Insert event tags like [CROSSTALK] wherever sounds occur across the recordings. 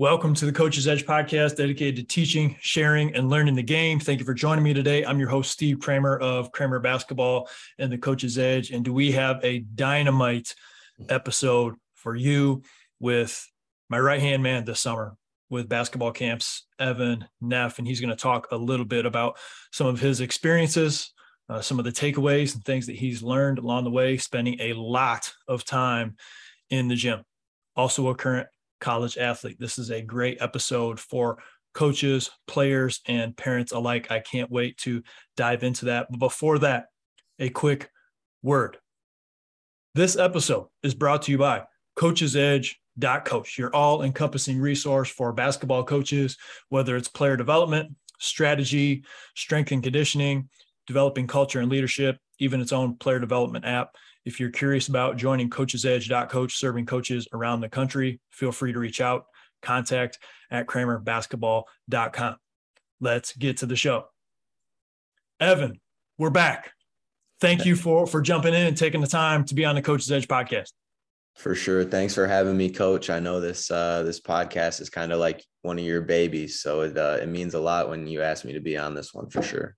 Welcome to the Coach's Edge podcast dedicated to teaching, sharing, and learning the game. Thank you for joining me today. I'm your host, Steve Kramer of Kramer Basketball and the Coach's Edge. And do we have a dynamite episode for you with my right hand man this summer with basketball camps, Evan Neff? And he's going to talk a little bit about some of his experiences, uh, some of the takeaways and things that he's learned along the way, spending a lot of time in the gym. Also, a current college athlete. This is a great episode for coaches, players, and parents alike. I can't wait to dive into that. But before that, a quick word. This episode is brought to you by Coach's Edge. Coach, your all encompassing resource for basketball coaches, whether it's player development, strategy, strength and conditioning, developing culture and leadership, even its own player development app. If you're curious about joining Coach's Edge Coach, serving coaches around the country, feel free to reach out, contact at kramerbasketball.com. Let's get to the show. Evan, we're back. Thank you for for jumping in and taking the time to be on the Coach's Edge podcast. For sure. Thanks for having me, Coach. I know this uh, this podcast is kind of like one of your babies, so it uh, it means a lot when you ask me to be on this one for sure.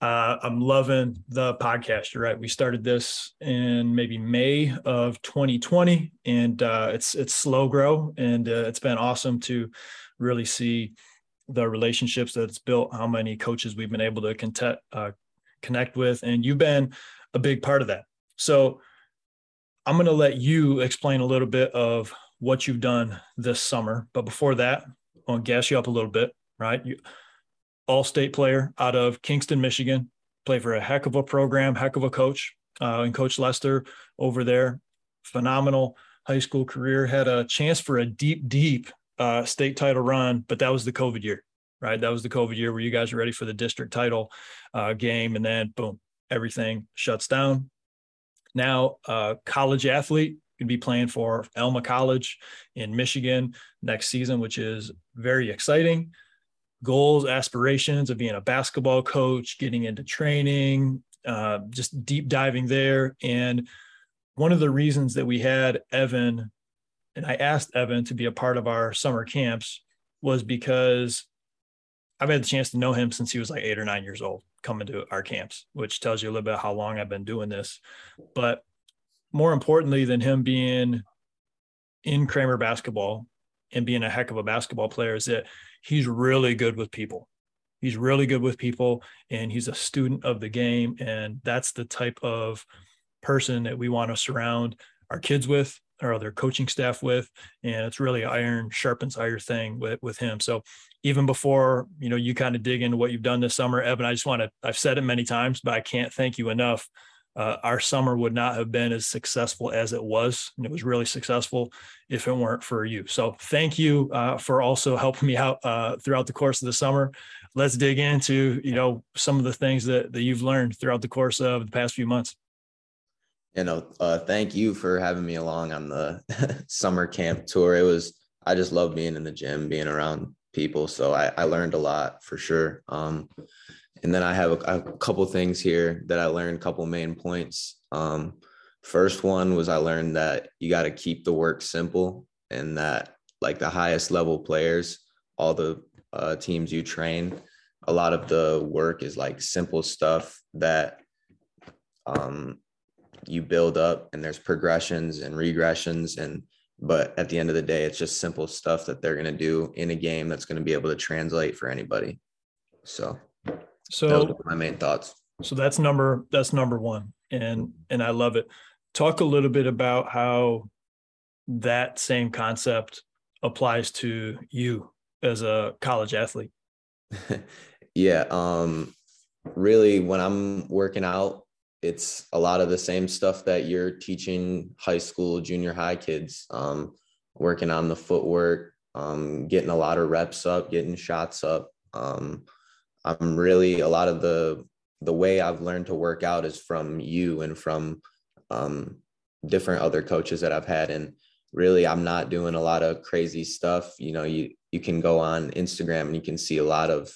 Uh, I'm loving the podcast. You're right. We started this in maybe May of 2020, and uh, it's it's slow grow, and uh, it's been awesome to really see the relationships that it's built. How many coaches we've been able to connect uh, connect with, and you've been a big part of that. So I'm going to let you explain a little bit of what you've done this summer. But before that, I'll gas you up a little bit. Right. You, all state player out of Kingston, Michigan. Played for a heck of a program, heck of a coach, uh, and Coach Lester over there. Phenomenal high school career. Had a chance for a deep, deep uh, state title run, but that was the COVID year, right? That was the COVID year where you guys were ready for the district title uh, game, and then boom, everything shuts down. Now, college athlete, to be playing for Alma College in Michigan next season, which is very exciting goals, aspirations of being a basketball coach, getting into training, uh, just deep diving there. And one of the reasons that we had Evan, and I asked Evan to be a part of our summer camps, was because I've had the chance to know him since he was like eight or nine years old, coming to our camps, which tells you a little bit how long I've been doing this. But more importantly than him being in Kramer basketball and being a heck of a basketball player, is that he's really good with people. He's really good with people and he's a student of the game. And that's the type of person that we want to surround our kids with, our other coaching staff with. And it's really iron sharpens iron thing with, with him. So even before, you know, you kind of dig into what you've done this summer, Evan, I just want to, I've said it many times, but I can't thank you enough uh, our summer would not have been as successful as it was. And it was really successful if it weren't for you. So thank you uh, for also helping me out uh, throughout the course of the summer. Let's dig into, you know, some of the things that, that you've learned throughout the course of the past few months. You know, uh, thank you for having me along on the [LAUGHS] summer camp tour. It was, I just love being in the gym, being around people. So I, I learned a lot for sure. Um, and then I have a, a couple things here that I learned, couple main points. Um, first one was I learned that you got to keep the work simple and that like the highest level players, all the uh, teams you train, a lot of the work is like simple stuff that um, you build up and there's progressions and regressions and but at the end of the day it's just simple stuff that they're going to do in a game that's going to be able to translate for anybody so so my main thoughts. So that's number that's number one, and and I love it. Talk a little bit about how that same concept applies to you as a college athlete. [LAUGHS] yeah, um, really, when I'm working out, it's a lot of the same stuff that you're teaching high school, junior high kids. Um, working on the footwork, um, getting a lot of reps up, getting shots up. Um, I'm really a lot of the the way I've learned to work out is from you and from um, different other coaches that I've had. And really, I'm not doing a lot of crazy stuff. You know, you you can go on Instagram and you can see a lot of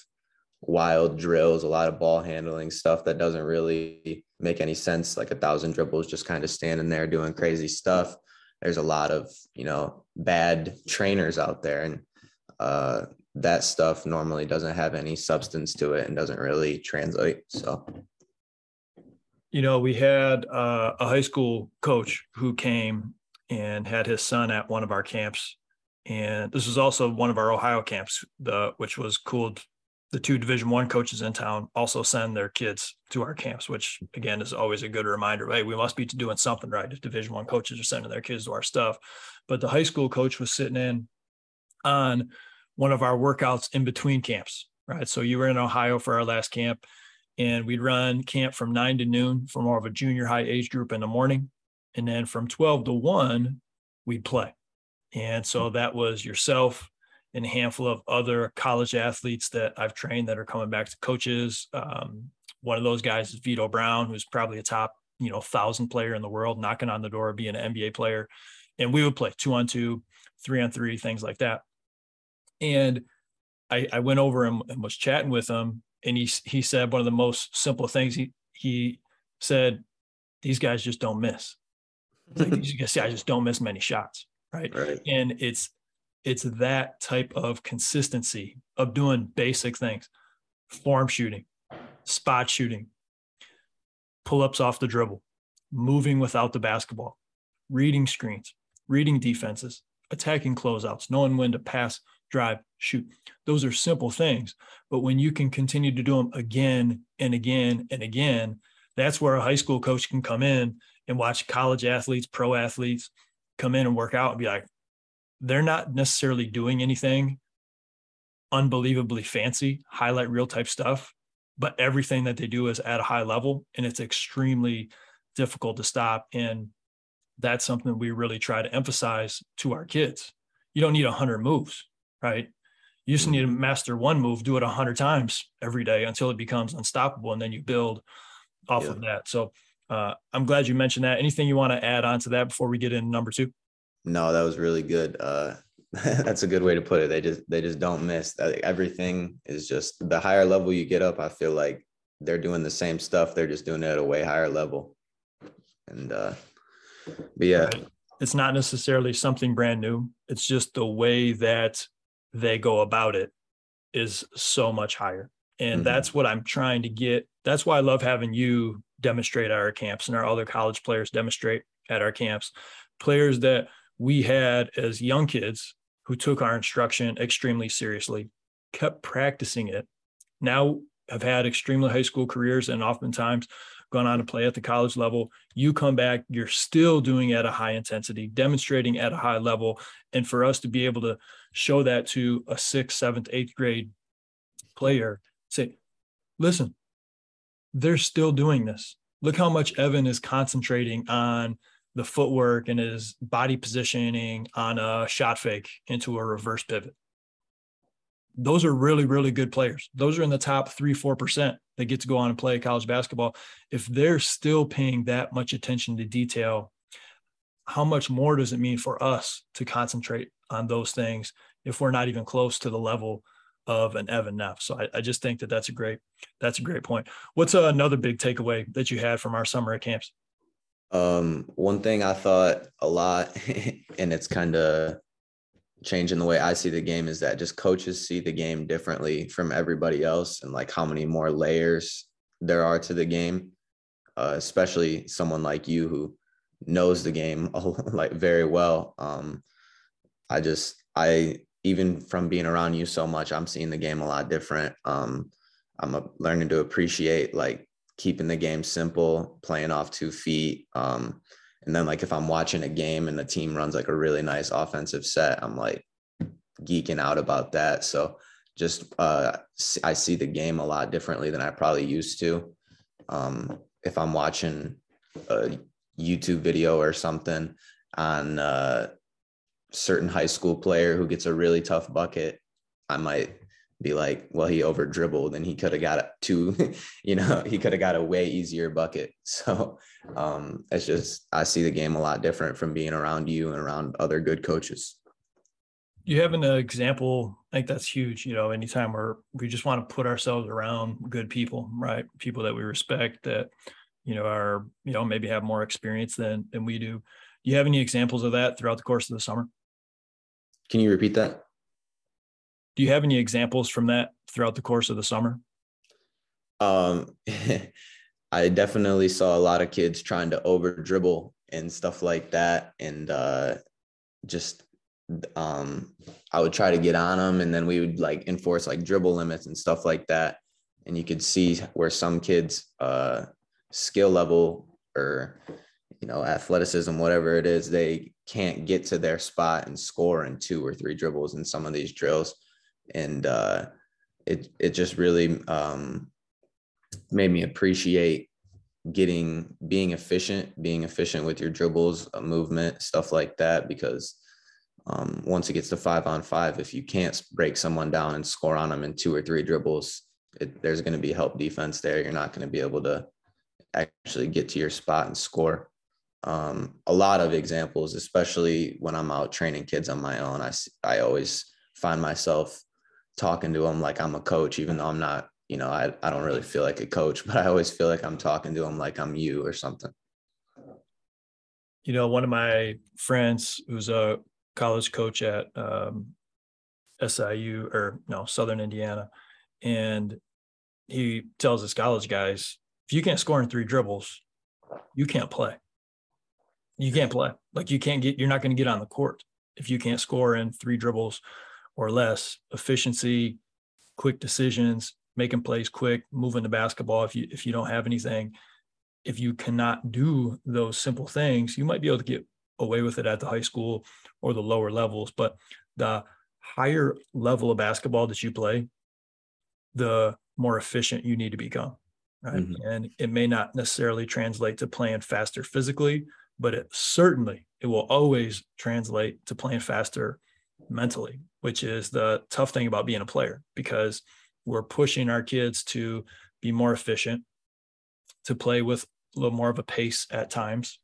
wild drills, a lot of ball handling stuff that doesn't really make any sense. Like a thousand dribbles, just kind of standing there doing crazy stuff. there's a lot of you know bad trainers out there and uh, that stuff normally doesn't have any substance to it and doesn't really translate so. You know we had uh, a high school coach who came and had his son at one of our camps. And this was also one of our ohio camps the which was cool the two division one coaches in town also send their kids to our camps which again is always a good reminder hey we must be doing something right if division one coaches are sending their kids to our stuff. But the high school coach was sitting in on one of our workouts in between camps right so you were in ohio for our last camp and we'd run camp from 9 to noon for more of a junior high age group in the morning and then from 12 to 1 we'd play and so that was yourself and a handful of other college athletes that I've trained that are coming back to coaches. Um, one of those guys is Vito Brown, who's probably a top, you know, thousand player in the world, knocking on the door being an NBA player. And we would play two on two, three on three, things like that. And I, I went over and, and was chatting with him, and he he said one of the most simple things. He he said, "These guys just don't miss. Like, these guys I just don't miss many shots, right? right? And it's it's that type of consistency of doing basic things form shooting spot shooting pull-ups off the dribble moving without the basketball reading screens reading defenses attacking closeouts knowing when to pass drive shoot those are simple things but when you can continue to do them again and again and again that's where a high school coach can come in and watch college athletes pro athletes come in and work out and be like they're not necessarily doing anything unbelievably fancy, highlight reel type stuff, but everything that they do is at a high level and it's extremely difficult to stop. And that's something we really try to emphasize to our kids. You don't need 100 moves, right? You just need to master one move, do it a 100 times every day until it becomes unstoppable. And then you build off yeah. of that. So uh, I'm glad you mentioned that. Anything you want to add on to that before we get into number two? No, that was really good. Uh, [LAUGHS] that's a good way to put it. They just they just don't miss. Everything is just the higher level you get up. I feel like they're doing the same stuff. They're just doing it at a way higher level. And uh, but yeah, it's not necessarily something brand new. It's just the way that they go about it is so much higher. And mm-hmm. that's what I'm trying to get. That's why I love having you demonstrate at our camps and our other college players demonstrate at our camps. Players that we had as young kids who took our instruction extremely seriously, kept practicing it. Now have had extremely high school careers and oftentimes gone on to play at the college level. You come back, you're still doing at a high intensity, demonstrating at a high level. And for us to be able to show that to a sixth, seventh, eighth grade player, say, listen, they're still doing this. Look how much Evan is concentrating on the footwork and his body positioning on a shot fake into a reverse pivot. Those are really, really good players. Those are in the top three, 4% that get to go on and play college basketball. If they're still paying that much attention to detail, how much more does it mean for us to concentrate on those things if we're not even close to the level of an Evan Neff? So I, I just think that that's a great, that's a great point. What's another big takeaway that you had from our summer at camps? Um, one thing I thought a lot, [LAUGHS] and it's kind of changing the way I see the game, is that just coaches see the game differently from everybody else, and like how many more layers there are to the game. Uh, especially someone like you who knows the game [LAUGHS] like very well. Um, I just I even from being around you so much, I'm seeing the game a lot different. Um, I'm a, learning to appreciate like keeping the game simple, playing off two feet. Um, and then like if I'm watching a game and the team runs like a really nice offensive set, I'm like geeking out about that. So just uh, I see the game a lot differently than I probably used to. Um, if I'm watching a YouTube video or something on uh, certain high school player who gets a really tough bucket, I might be like, well, he over dribbled and he could have got a two, [LAUGHS] you know, he could have got a way easier bucket. [LAUGHS] So um, it's just, I see the game a lot different from being around you and around other good coaches. You have an example, I think that's huge. You know, anytime we're, we just want to put ourselves around good people, right? People that we respect that, you know, are, you know, maybe have more experience than, than we do. Do you have any examples of that throughout the course of the summer? Can you repeat that? Do you have any examples from that throughout the course of the summer? Um, [LAUGHS] I definitely saw a lot of kids trying to over dribble and stuff like that, and uh, just um, I would try to get on them, and then we would like enforce like dribble limits and stuff like that, and you could see where some kids' uh, skill level or you know athleticism, whatever it is, they can't get to their spot and score in two or three dribbles in some of these drills, and uh, it it just really um, made me appreciate getting being efficient, being efficient with your dribbles, uh, movement, stuff like that. Because um, once it gets to five on five, if you can't break someone down and score on them in two or three dribbles, it, there's going to be help defense there. You're not going to be able to actually get to your spot and score. Um, a lot of examples, especially when I'm out training kids on my own, I I always find myself talking to them like I'm a coach, even though I'm not you know, I, I don't really feel like a coach, but I always feel like I'm talking to them like I'm you or something. You know, one of my friends who's a college coach at um, SIU or no, Southern Indiana, and he tells his college guys, if you can't score in three dribbles, you can't play. You can't play. Like you can't get, you're not going to get on the court if you can't score in three dribbles or less. Efficiency, quick decisions, making plays quick, moving the basketball. If you if you don't have anything, if you cannot do those simple things, you might be able to get away with it at the high school or the lower levels. But the higher level of basketball that you play, the more efficient you need to become. Right. Mm-hmm. And it may not necessarily translate to playing faster physically, but it certainly it will always translate to playing faster mentally, which is the tough thing about being a player because we're pushing our kids to be more efficient, to play with a little more of a pace at times.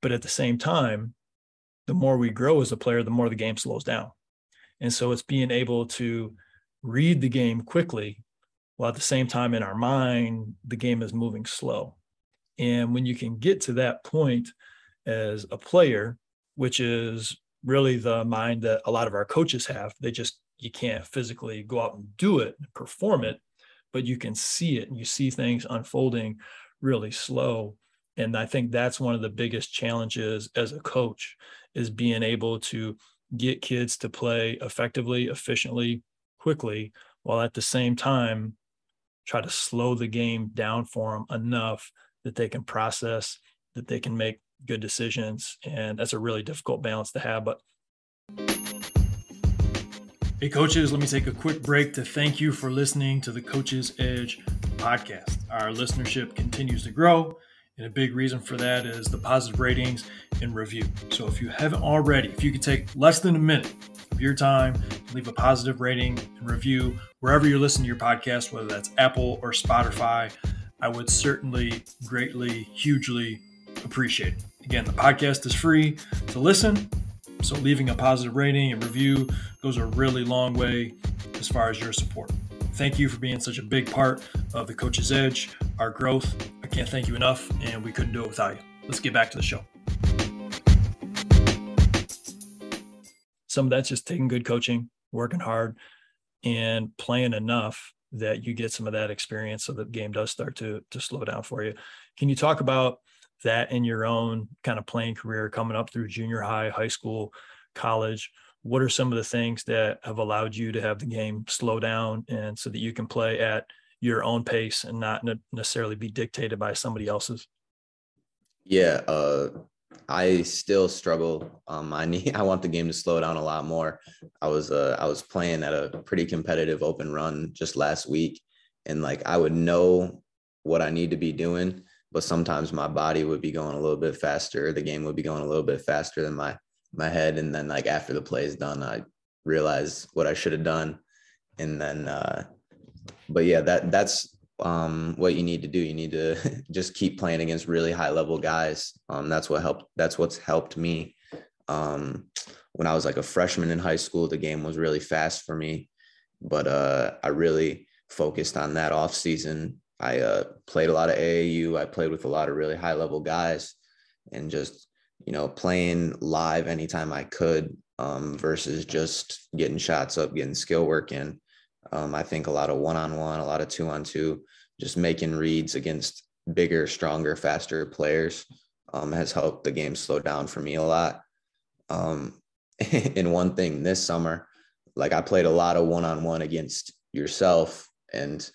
But at the same time, the more we grow as a player, the more the game slows down. And so it's being able to read the game quickly while at the same time in our mind, the game is moving slow. And when you can get to that point as a player, which is really the mind that a lot of our coaches have, they just you can't physically go out and do it perform it, but you can see it and you see things unfolding really slow. And I think that's one of the biggest challenges as a coach is being able to get kids to play effectively, efficiently, quickly, while at the same time try to slow the game down for them enough that they can process, that they can make good decisions. And that's a really difficult balance to have. But Hey, coaches, let me take a quick break to thank you for listening to the Coach's Edge podcast. Our listenership continues to grow, and a big reason for that is the positive ratings and review. So if you haven't already, if you could take less than a minute of your time, leave a positive rating and review wherever you're listening to your podcast, whether that's Apple or Spotify, I would certainly greatly, hugely appreciate it. Again, the podcast is free to listen so leaving a positive rating and review goes a really long way as far as your support. Thank you for being such a big part of the Coach's Edge, our growth. I can't thank you enough, and we couldn't do it without you. Let's get back to the show. Some of that's just taking good coaching, working hard, and playing enough that you get some of that experience so the game does start to to slow down for you. Can you talk about that in your own kind of playing career coming up through junior high, high school, college? What are some of the things that have allowed you to have the game slow down and so that you can play at your own pace and not necessarily be dictated by somebody else's? Yeah, uh, I still struggle. Um, I need [LAUGHS] I want the game to slow down a lot more. I was uh, I was playing at a pretty competitive open run just last week, and like I would know what I need to be doing, but sometimes my body would be going a little bit faster. The game would be going a little bit faster than my my head. And then like after the play is done, I realize what I should have done. And then uh but yeah, that that's um what you need to do. You need to [LAUGHS] just keep playing against really high level guys. Um that's what helped that's what's helped me. Um when I was like a freshman in high school, the game was really fast for me. But uh I really focused on that off season I uh, played a lot of AAU. I played with a lot of really high level guys and just, you know, playing live anytime I could um, versus just getting shots up, getting skill work in. Um, I think a lot of one on one, a lot of two on two, just making reads against bigger, stronger, faster players um, has helped the game slow down for me a lot. Um, [LAUGHS] and one thing this summer, like I played a lot of one on one against yourself, and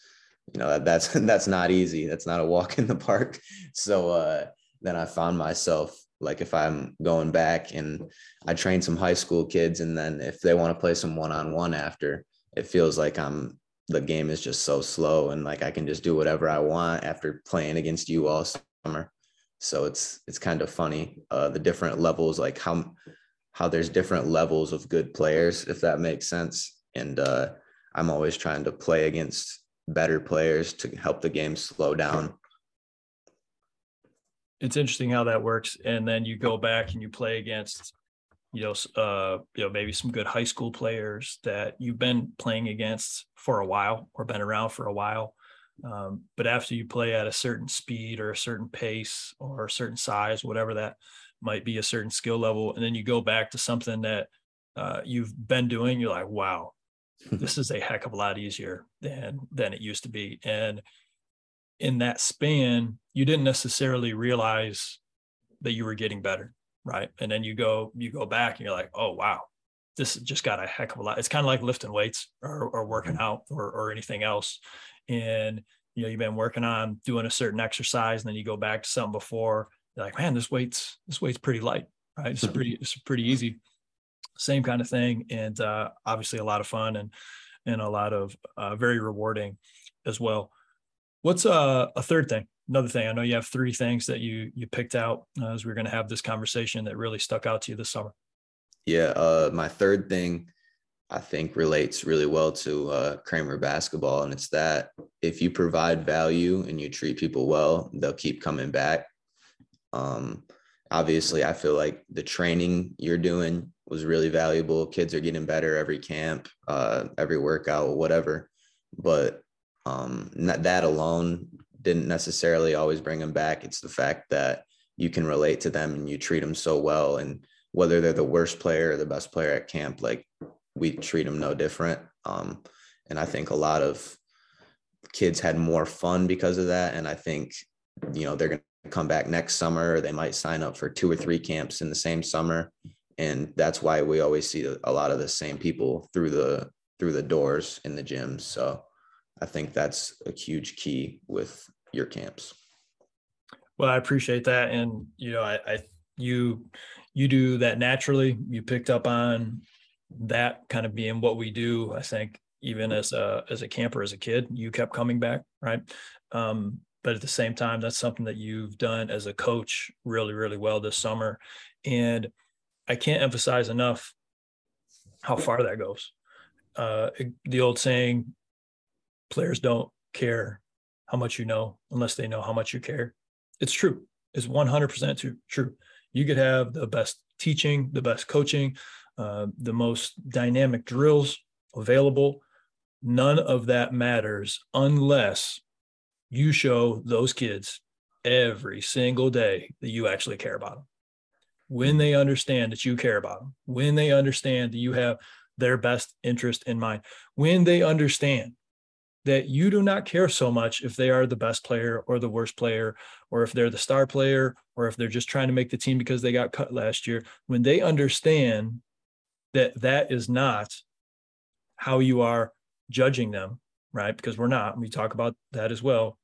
you know that, that's [LAUGHS] that's not easy. That's not a walk in the park. So uh, then I found myself like if I'm going back and I train some high school kids, and then if they want to play some one on one after, it feels like I'm the game is just so slow and like I can just do whatever I want after playing against you all summer. So it's it's kind of funny uh, the different levels, like how how there's different levels of good players, if that makes sense. And uh, I'm always trying to play against better players to help the game slow down. It's interesting how that works, and then you go back and you play against you know, uh, you know, maybe some good high school players that you've been playing against for a while or been around for a while. Um, but after you play at a certain speed or a certain pace or a certain size, whatever that might be, a certain skill level, and then you go back to something that uh, you've been doing, you're like, wow, [LAUGHS] this is a heck of a lot easier than than it used to be. And in that span, you didn't necessarily realize that you were getting better right? And then you go you go back and you're like, oh wow, this just got a heck of a lot. It's kind of like lifting weights or, or working mm-hmm. out or, or anything else. And you know, you've been working on doing a certain exercise, and then you go back to something before. You're like, man, this weight's this weight's pretty light, right? It's pretty it's pretty easy. Same kind of thing, and uh, obviously a lot of fun and and a lot of uh, very rewarding as well. What's a, a third thing another thing, I know you have three things that you you picked out uh, as we are going to have this conversation that really stuck out to you this summer. Yeah, uh, my third thing I think relates really well to uh, Kramer basketball, and it's that if you provide value and you treat people well, they'll keep coming back. Um, obviously, I feel like the training you're doing was really valuable. Kids are getting better every camp, uh, every workout, whatever. But um, that alone didn't necessarily always bring them back. It's the fact that you can relate to them and you treat them so well. And whether they're the worst player or the best player at camp, like we treat them no different. Um, and I think a lot of kids had more fun because of that. And I think, you know, they're going to come back next summer. They might sign up for two or three camps in the same summer. And that's why we always see a lot of the same people through the through the doors in the gyms. So I think that's a huge key with your camps. Well, I appreciate that, and you know, I, I you you do that naturally. You picked up on that kind of being what we do. I think even as a as a camper as a kid, you kept coming back, right? Um, but at the same time, that's something that you've done as a coach really, really well this summer, and I can't emphasize enough how far that goes. Uh, the old saying, "Players don't care how much you know unless they know how much you care. It's true. It's 100% true. True. You could have the best teaching, the best coaching, uh, the most dynamic drills available. None of that matters unless you show those kids every single day that you actually care about them. When they understand that you care about them, when they understand that you have their best interest in mind, when they understand that you do not care so much if they are the best player or the worst player, or if they're the star player, or if they're just trying to make the team because they got cut last year. When they understand that that is not how you are judging them, right? Because we're not. We talk about that as well.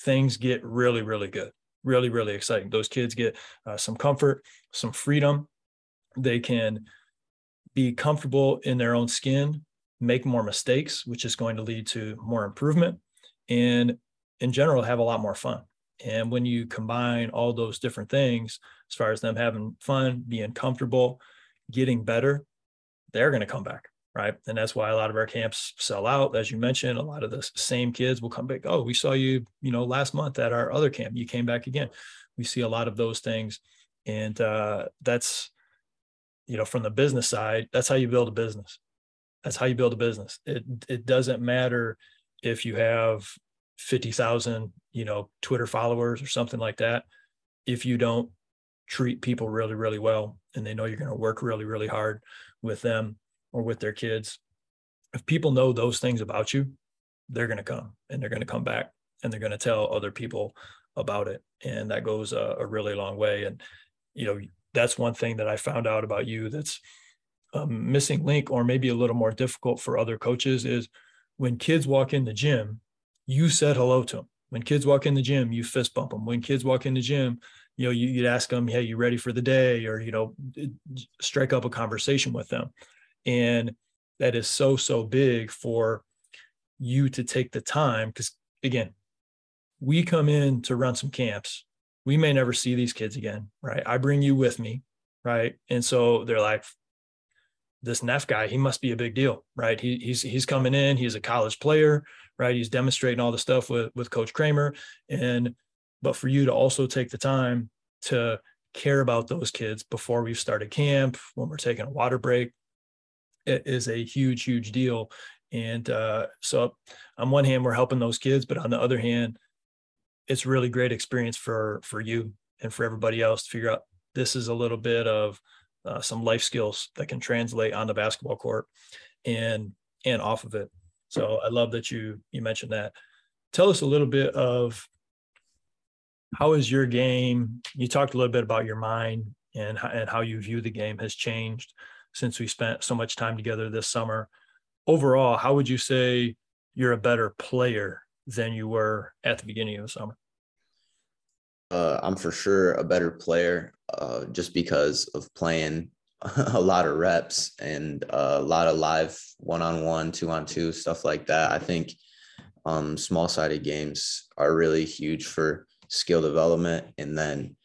Things get really, really good, really, really exciting. Those kids get uh, some comfort, some freedom. They can be comfortable in their own skin make more mistakes, which is going to lead to more improvement, and in general, have a lot more fun. And when you combine all those different things, as far as them having fun, being comfortable, getting better, they're going to come back. Right. And that's why a lot of our camps sell out. As you mentioned, a lot of the same kids will come back. Oh, we saw you, you know, last month at our other camp. You came back again. We see a lot of those things. And uh, that's, you know, from the business side, that's how you build a business that's how you build a business. It it doesn't matter if you have 50,000, you know, Twitter followers or something like that. If you don't treat people really, really well, and they know you're going to work really, really hard with them or with their kids. If people know those things about you, they're going to come and they're going to come back and they're going to tell other people about it. And that goes a, a, really long way. And, you know, that's one thing that I found out about you that's a missing link or maybe a little more difficult for other coaches is when kids walk in the gym, you said hello to them. When kids walk in the gym, you fist bump them. When kids walk in the gym, you know, you, you'd ask them, Hey, you ready for the day? Or, you know, strike up a conversation with them. And that is so, so big for you to take the time. Cause again, we come in to run some camps. We may never see these kids again. Right. I bring you with me. Right. And so they're like, this Neff guy, he must be a big deal, right? He, he's he's coming in. He's a college player, right? He's demonstrating all the stuff with with Coach Kramer, and but for you to also take the time to care about those kids before we've started camp, when we're taking a water break, it is a huge, huge deal. And uh, so, on one hand, we're helping those kids, but on the other hand, it's really great experience for for you and for everybody else to figure out this is a little bit of uh, some life skills that can translate on the basketball court and and off of it. So I love that you you mentioned that. Tell us a little bit of how is your game? You talked a little bit about your mind and and how you view the game has changed since we spent so much time together this summer. Overall, how would you say you're a better player than you were at the beginning of the summer? Uh, I'm for sure a better player uh, just because of playing [LAUGHS] a lot of reps and a lot of live one-on-one, two-on-two stuff like that. I think um, small-sided games are really huge for skill development, and then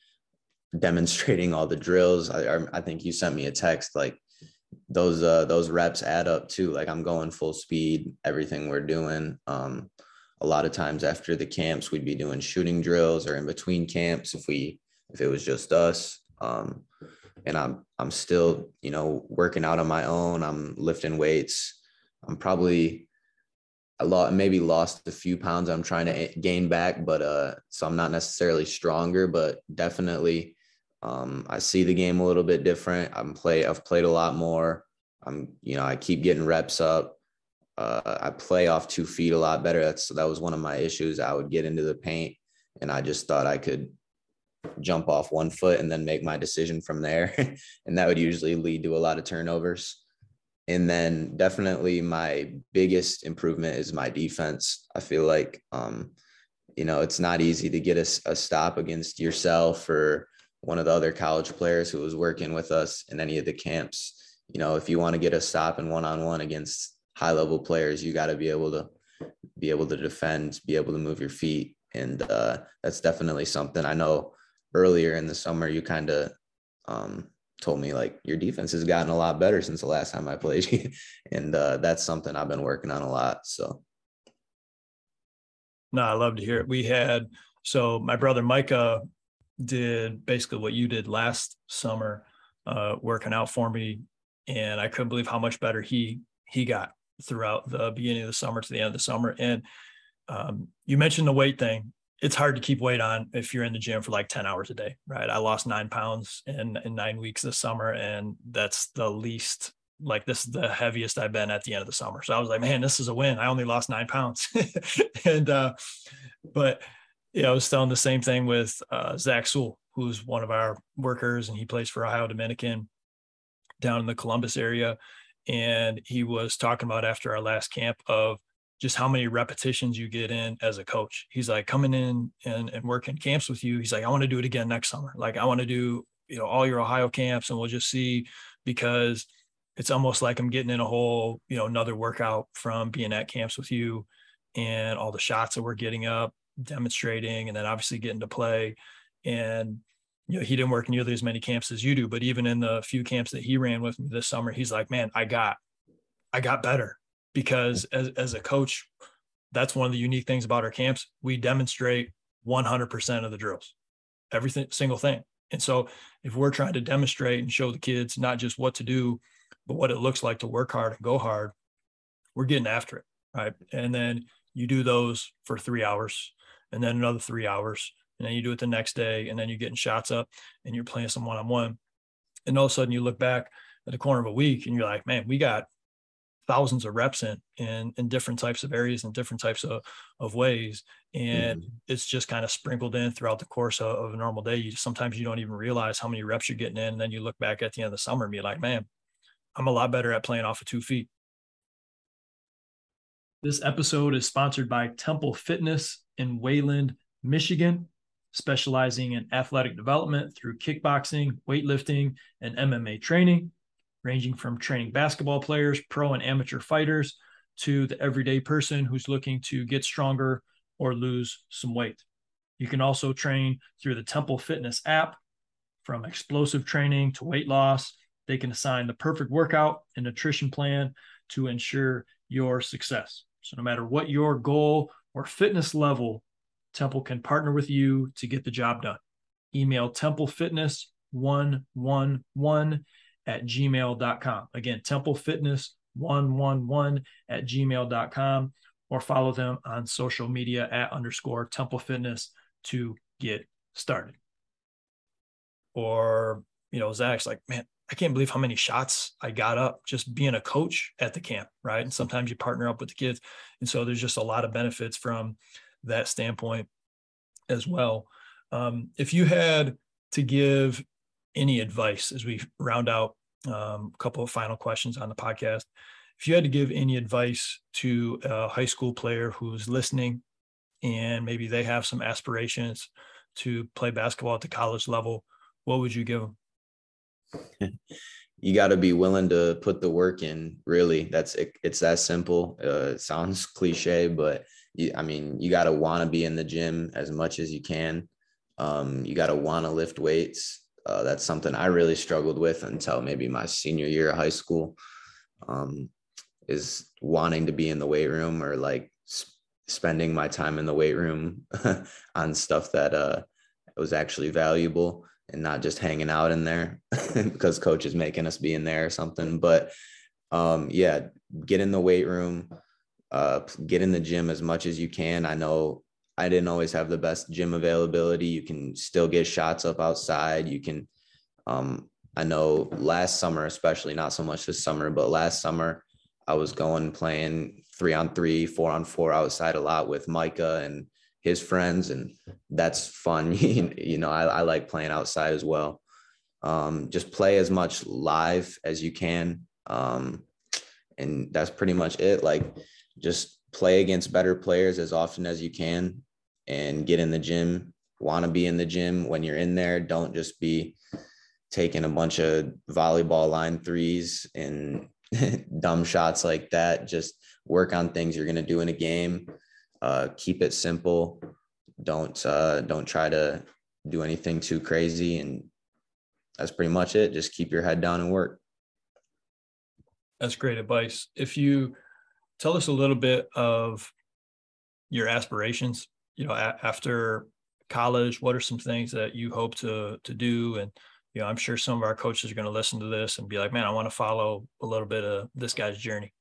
demonstrating all the drills. I, I think you sent me a text like those uh, those reps add up too. Like I'm going full speed, everything we're doing. Um, a lot of times after the camps, we'd be doing shooting drills or in between camps if we if it was just us. Um, and I'm I'm still you know working out on my own. I'm lifting weights. I'm probably a lot maybe lost a few pounds. I'm trying to gain back, but uh, so I'm not necessarily stronger, but definitely um, I see the game a little bit different. I'm play I've played a lot more. I'm you know I keep getting reps up. Uh, I play off two feet a lot better. That's that was one of my issues. I would get into the paint, and I just thought I could jump off one foot and then make my decision from there, [LAUGHS] and that would usually lead to a lot of turnovers. And then definitely my biggest improvement is my defense. I feel like um, you know it's not easy to get a, a stop against yourself or one of the other college players who was working with us in any of the camps. You know, if you want to get a stop in one on one against high level players, you got to be able to be able to defend, be able to move your feet. And uh, that's definitely something I know earlier in the summer, you kind of um, told me like your defense has gotten a lot better since the last time I played you. [LAUGHS] and uh, that's something I've been working on a lot. So. No, I love to hear it. We had, so my brother Micah did basically what you did last summer, uh, working out for me. And I couldn't believe how much better he he got throughout the beginning of the summer to the end of the summer. And um, you mentioned the weight thing. It's hard to keep weight on if you're in the gym for like 10 hours a day, right? I lost nine pounds in, in nine weeks this summer, and that's the least, like, this is the heaviest I've been at the end of the summer. So I was like, man, this is a win. I only lost nine pounds. [LAUGHS] and, uh, but, yeah, I was telling the same thing with uh, Zach Sewell, who's one of our workers, and he plays for Ohio Dominican down in the Columbus area and he was talking about after our last camp of just how many repetitions you get in as a coach. He's like coming in and, and working camps with you. He's like, I want to do it again next summer. Like I want to do, you know, all your Ohio camps and we'll just see because it's almost like I'm getting in a whole, you know, another workout from being at camps with you and all the shots that we're getting up, demonstrating, and then obviously getting to play. And you know, he didn't work nearly as many camps as you do, but even in the few camps that he ran with me this summer, he's like, man, I got, I got better because as, as a coach, that's one of the unique things about our camps. We demonstrate 100% of the drills, everything, single thing. And so if we're trying to demonstrate and show the kids not just what to do, but what it looks like to work hard and go hard, we're getting after it. Right. And then you do those for three hours and then another three hours and then you do it the next day, and then you're getting shots up and you're playing some one on one. And all of a sudden you look back at the corner of a week and you're like, man, we got thousands of reps in in, in different types of areas and different types of, of ways. And mm-hmm. it's just kind of sprinkled in throughout the course of, of, a normal day. You sometimes you don't even realize how many reps you're getting in. And then you look back at the end of the summer and be like, man, I'm a lot better at playing off of two feet. This episode is sponsored by Temple Fitness in Wayland, Michigan, specializing in athletic development through kickboxing, weightlifting, and MMA training, ranging from training basketball players, pro and amateur fighters, to the everyday person who's looking to get stronger or lose some weight. You can also train through the Temple Fitness app, from explosive training to weight loss. They can assign the perfect workout and nutrition plan to ensure your success. So, no matter what your goal or fitness level, Temple can partner with you to get the job done. Email templefitness111 at gmail.com. Again, templefitness111 at gmail.com or follow them on social media at underscore temple fitness to get started. Or, you know, Zach's like, man, I can't believe how many shots I got up just being a coach at the camp, right? And sometimes you partner up with the kids. And so there's just a lot of benefits from that standpoint as well. Um, if you had to give any advice as we round out um, a couple of final questions on the podcast, if you had to give any advice to a high school player who's listening and maybe they have some aspirations to play basketball at the college level, what would you give them? [LAUGHS] you got to be willing to put the work in really. That's it, it's that simple. Uh, it sounds cliche but you, i mean you got to want to be in the gym as much as you can. Um, you got to want to lift weights. Uh, that's something i really struggled with until maybe my senior year of high school. Um, is wanting to be in the weight room or like sp- spending my time in the weight room [LAUGHS] on stuff that uh, was actually valuable and not just hanging out in there [LAUGHS] because coach is making us be in there or something. But um, yeah, get in the weight room, uh, get in the gym as much as you can. I know I didn't always have the best gym availability. You can still get shots up outside. You can, um, I know last summer, especially not so much this summer, but last summer I was going playing three on three, four on four outside a lot with Micah and his friends, and that's fun. [LAUGHS] you know, I, I, like playing outside as well. Um, just play as much live as you can, um, and that's pretty much it. Like, just play against better players as often as you can, and get in the gym. Want to be in the gym when you're in there. Don't just be taking a bunch of volleyball line threes and [LAUGHS] dumb shots like that. Just work on things you're going to do in a game uh, keep it simple. Don't uh, don't try to do anything too crazy, and that's pretty much it. Just keep your head down and work. That's great advice. If you tell us a little bit of your aspirations, you know, a- after college, what are some things that you hope to to do? And you know, I'm sure some of our coaches are going to listen to this and be like, "Man, I want to follow a little bit of this guy's journey."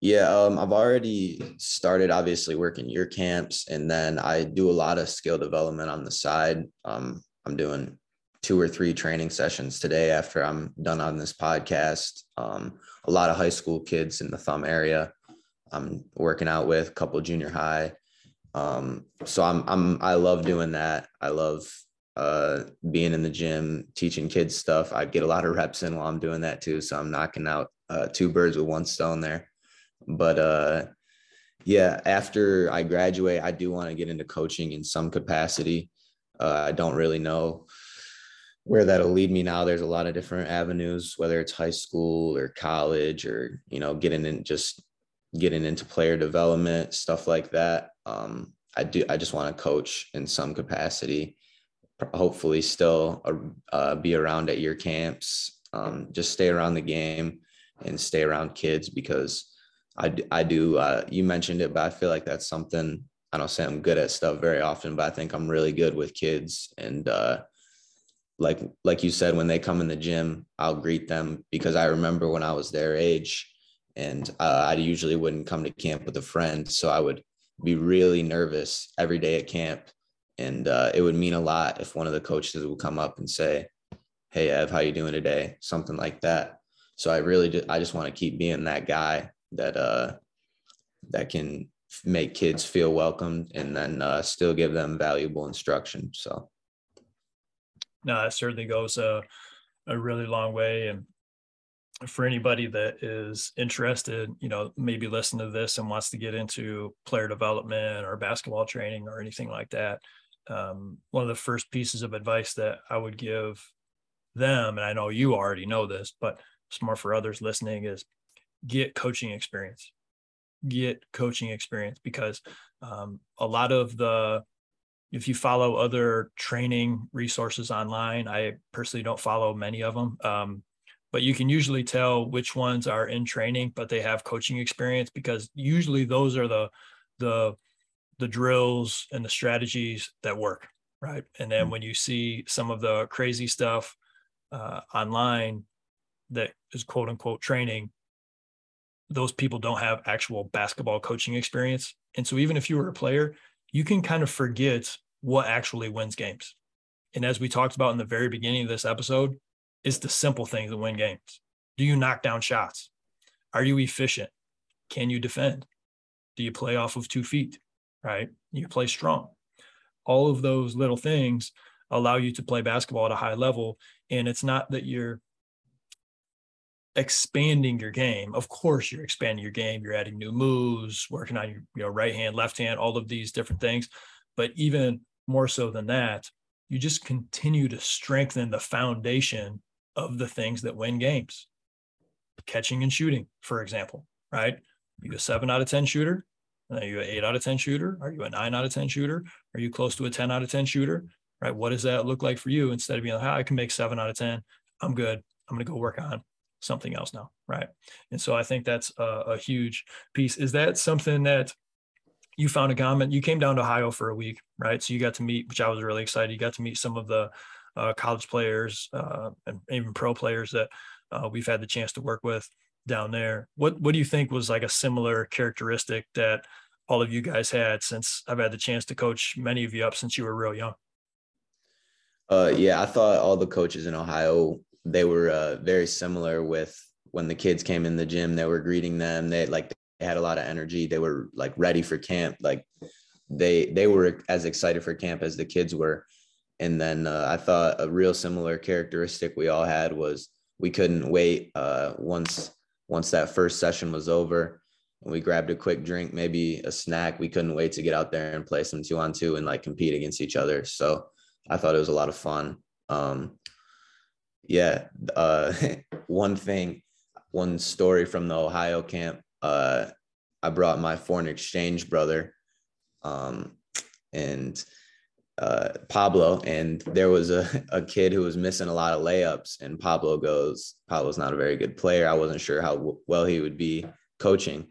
Yeah, um, I've already started obviously working year camps, and then I do a lot of skill development on the side. Um, I'm doing two or three training sessions today after I'm done on this podcast. Um, a lot of high school kids in the thumb area. I'm working out with a couple junior high. Um, so I'm I'm I love doing that. I love uh, being in the gym, teaching kids stuff. I get a lot of reps in while I'm doing that too. So I'm knocking out uh, two birds with one stone there. But uh, yeah, after I graduate, I do want to get into coaching in some capacity. Uh, I don't really know where that'll lead me now. There's a lot of different avenues, whether it's high school or college or, you know, getting in just getting into player development, stuff like that. Um, I do, I just want to coach in some capacity, hopefully still uh, uh, be around at your camps, um, just stay around the game and stay around kids because I, I do. Uh, you mentioned it, but I feel like that's something I don't say I'm good at stuff very often, but I think I'm really good with kids. And uh, like like you said, when they come in the gym, I'll greet them because I remember when I was their age, and uh, I usually wouldn't come to camp with a friend, so I would be really nervous every day at camp And uh, it would mean a lot if one of the coaches would come up and say, "Hey, Ev, how you doing today?" Something like that. So I really, just, I just want to keep being that guy that uh, that can make kids feel welcomed and then uh, still give them valuable instruction. So, no, it certainly goes a, a really long way. And for anybody that is interested, you know, maybe listen to this and wants to get into player development or basketball training or anything like that, um, one of the first pieces of advice that I would give them, and I know you already know this, but it's more for others listening, is get coaching experience. Get coaching experience because um, a lot of the if you follow other training resources online, I personally don't follow many of them. Um, but you can usually tell which ones are in training but they have coaching experience because usually those are the the the drills and the strategies that work right and then mm-hmm. when you see some of the crazy stuff uh, online that is quote unquote training those people don't have actual basketball coaching experience and so even if you were a player you can kind of forget what actually wins games and as we talked about in the very beginning of this episode it's the simple things that win games. Do you knock down shots? Are you efficient? Can you defend? Do you play off of two feet? Right? You play strong. All of those little things allow you to play basketball at a high level. And it's not that you're expanding your game. Of course, you're expanding your game. You're adding new moves, working on your you know, right hand, left hand, all of these different things. But even more so than that, you just continue to strengthen the foundation of the things that win games. Catching and shooting, for example, right? Are you a seven out of 10 shooter? Are you an eight out of 10 shooter? Are you a nine out of 10 shooter? Are you close to a 10 out of 10 shooter? Right? What does that look like for you? Instead of being like, oh, I can make seven out of 10, I'm good. I'm going to go work on something else now. Right. And so I think that's a, a huge piece. Is that something that you found a comment? You came down to Ohio for a week, right? So you got to meet, which I was really excited. You got to meet some of the uh, college players uh, and even pro players that uh, we've had the chance to work with down there. What what do you think was like a similar characteristic that all of you guys had since I've had the chance to coach many of you up since you were real young? Uh, yeah, I thought all the coaches in Ohio they were uh, very similar with when the kids came in the gym. They were greeting them. They like they had a lot of energy. They were like ready for camp. Like they they were as excited for camp as the kids were. And then uh, I thought a real similar characteristic we all had was we couldn't wait uh, once once that first session was over and we grabbed a quick drink, maybe a snack. We couldn't wait to get out there and play some two on two and like compete against each other. So I thought it was a lot of fun. Um, yeah, uh, [LAUGHS] one thing, one story from the Ohio camp. Uh, I brought my foreign exchange brother, um, and uh, Pablo, and there was a, [LAUGHS] a kid who was missing a lot of layups. And Pablo goes, Pablo's not a very good player. I wasn't sure how w- well he would be coaching.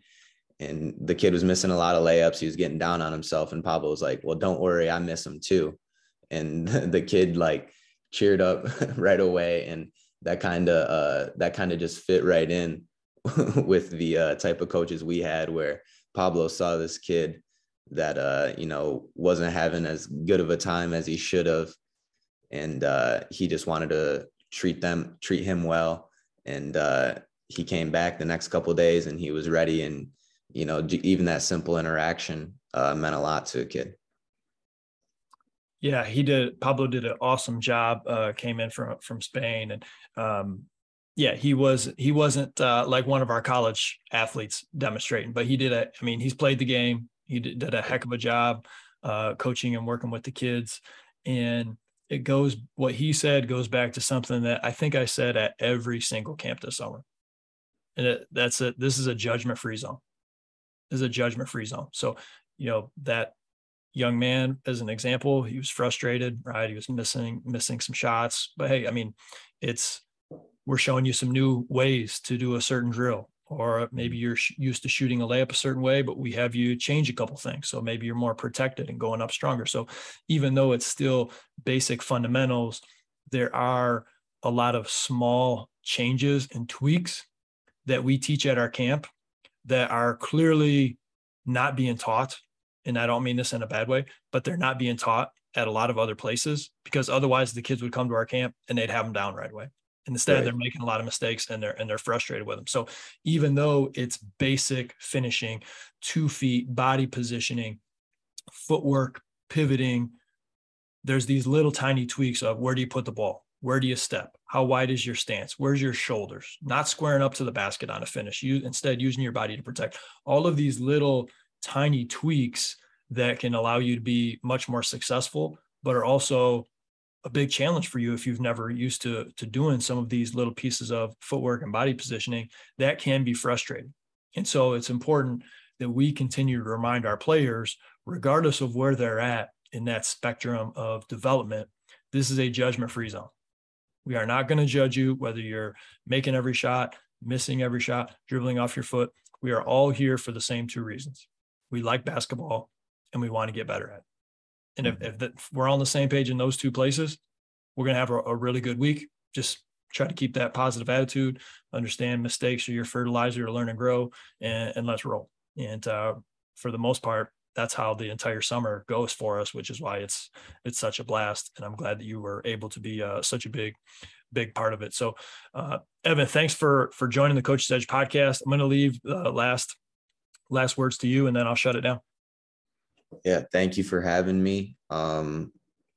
And the kid was missing a lot of layups. He was getting down on himself. And Pablo was like, Well, don't worry, I miss him too. And [LAUGHS] the kid like cheered up [LAUGHS] right away. And that kind of uh, that kind of just fit right in [LAUGHS] with the uh, type of coaches we had, where Pablo saw this kid that uh you know wasn't having as good of a time as he should have and uh he just wanted to treat them treat him well and uh he came back the next couple days and he was ready and you know even that simple interaction uh meant a lot to a kid yeah he did pablo did an awesome job uh came in from from spain and um yeah he was he wasn't uh like one of our college athletes demonstrating but he did it i mean he's played the game he did a heck of a job uh, coaching and working with the kids. And it goes, what he said goes back to something that I think I said at every single camp this summer. And it, that's it. This is a judgment free zone. This is a judgment free zone. So, you know, that young man, as an example, he was frustrated, right? He was missing, missing some shots. But hey, I mean, it's, we're showing you some new ways to do a certain drill or maybe mm-hmm. you're used to shooting a layup a certain way, but we have you change a couple things. So maybe you're more protected and going up stronger. So even though it's still basic fundamentals, there are a lot of small changes and tweaks that we teach at our camp that are clearly not being taught. And I don't mean this in a bad way, but they're not being taught at a lot of other places because otherwise the kids would come to our camp and they'd have them down right away. And instead, right. they're making a lot of mistakes and they're and they're frustrated with them. So even though it's basic finishing, two feet, body positioning, footwork, pivoting, there's these little tiny tweaks of where do you put the ball? Where do you step? How wide is your stance? Where's your shoulders? Not squaring up to the basket on a finish. You instead using your body to protect. All of these little tiny tweaks that can allow you to be much more successful, but are also a big challenge for you if you've never used to to doing some of these little pieces of footwork and body positioning that can be frustrating. And so it's important that we continue to remind our players regardless of where they're at in that spectrum of development this is a judgment free zone. We are not going to judge you whether you're making every shot missing every shot dribbling off your foot. We are all here for the same two reasons we like basketball and we want to get better at. And if, if, the, if we're on the same page in those two places, we're going to have a, a, really good week. Just try to keep that positive attitude, understand mistakes are your fertilizer to learn and grow, and, and let's roll. And uh, for the most part, that's how the entire summer goes for us, which is why it's it's such a blast. And I'm glad that you were able to be uh, such a big big part of it. So, uh, Evan, thanks for for joining the Coach's Edge podcast. I'm going to leave the last last words to you, and then I'll shut it down. Yeah, thank you for having me. Um,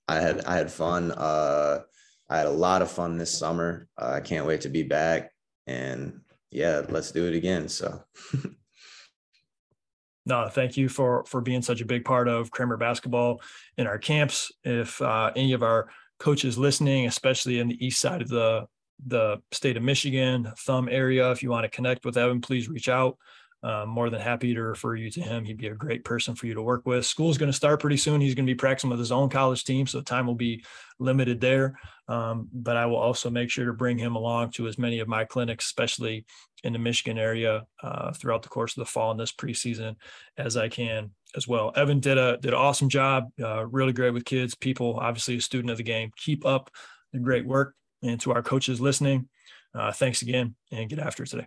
I had I had fun. Uh, I had a lot of fun this summer. Uh, I can't wait to be back. And yeah, let's do it again. So. [LAUGHS] no, thank you for for being such a big part of Kramer basketball in our camps. If uh, any of our coaches listening, especially in the east side of the the state of Michigan, Thumb area, if you want to connect with Evan, please reach out. I'm more than happy to refer you to him. He'd be a great person for you to work with. School's going to start pretty soon. He's going to be practicing with his own college team, so time will be limited there. Um, but I will also make sure to bring him along to as many of my clinics, especially in the Michigan area, uh, throughout the course of the fall and this preseason as I can as well. Evan did a did an awesome job, uh, really great with kids, people. Obviously, a student of the game. Keep up the great work, and to our coaches listening, uh, thanks again, and get after it today.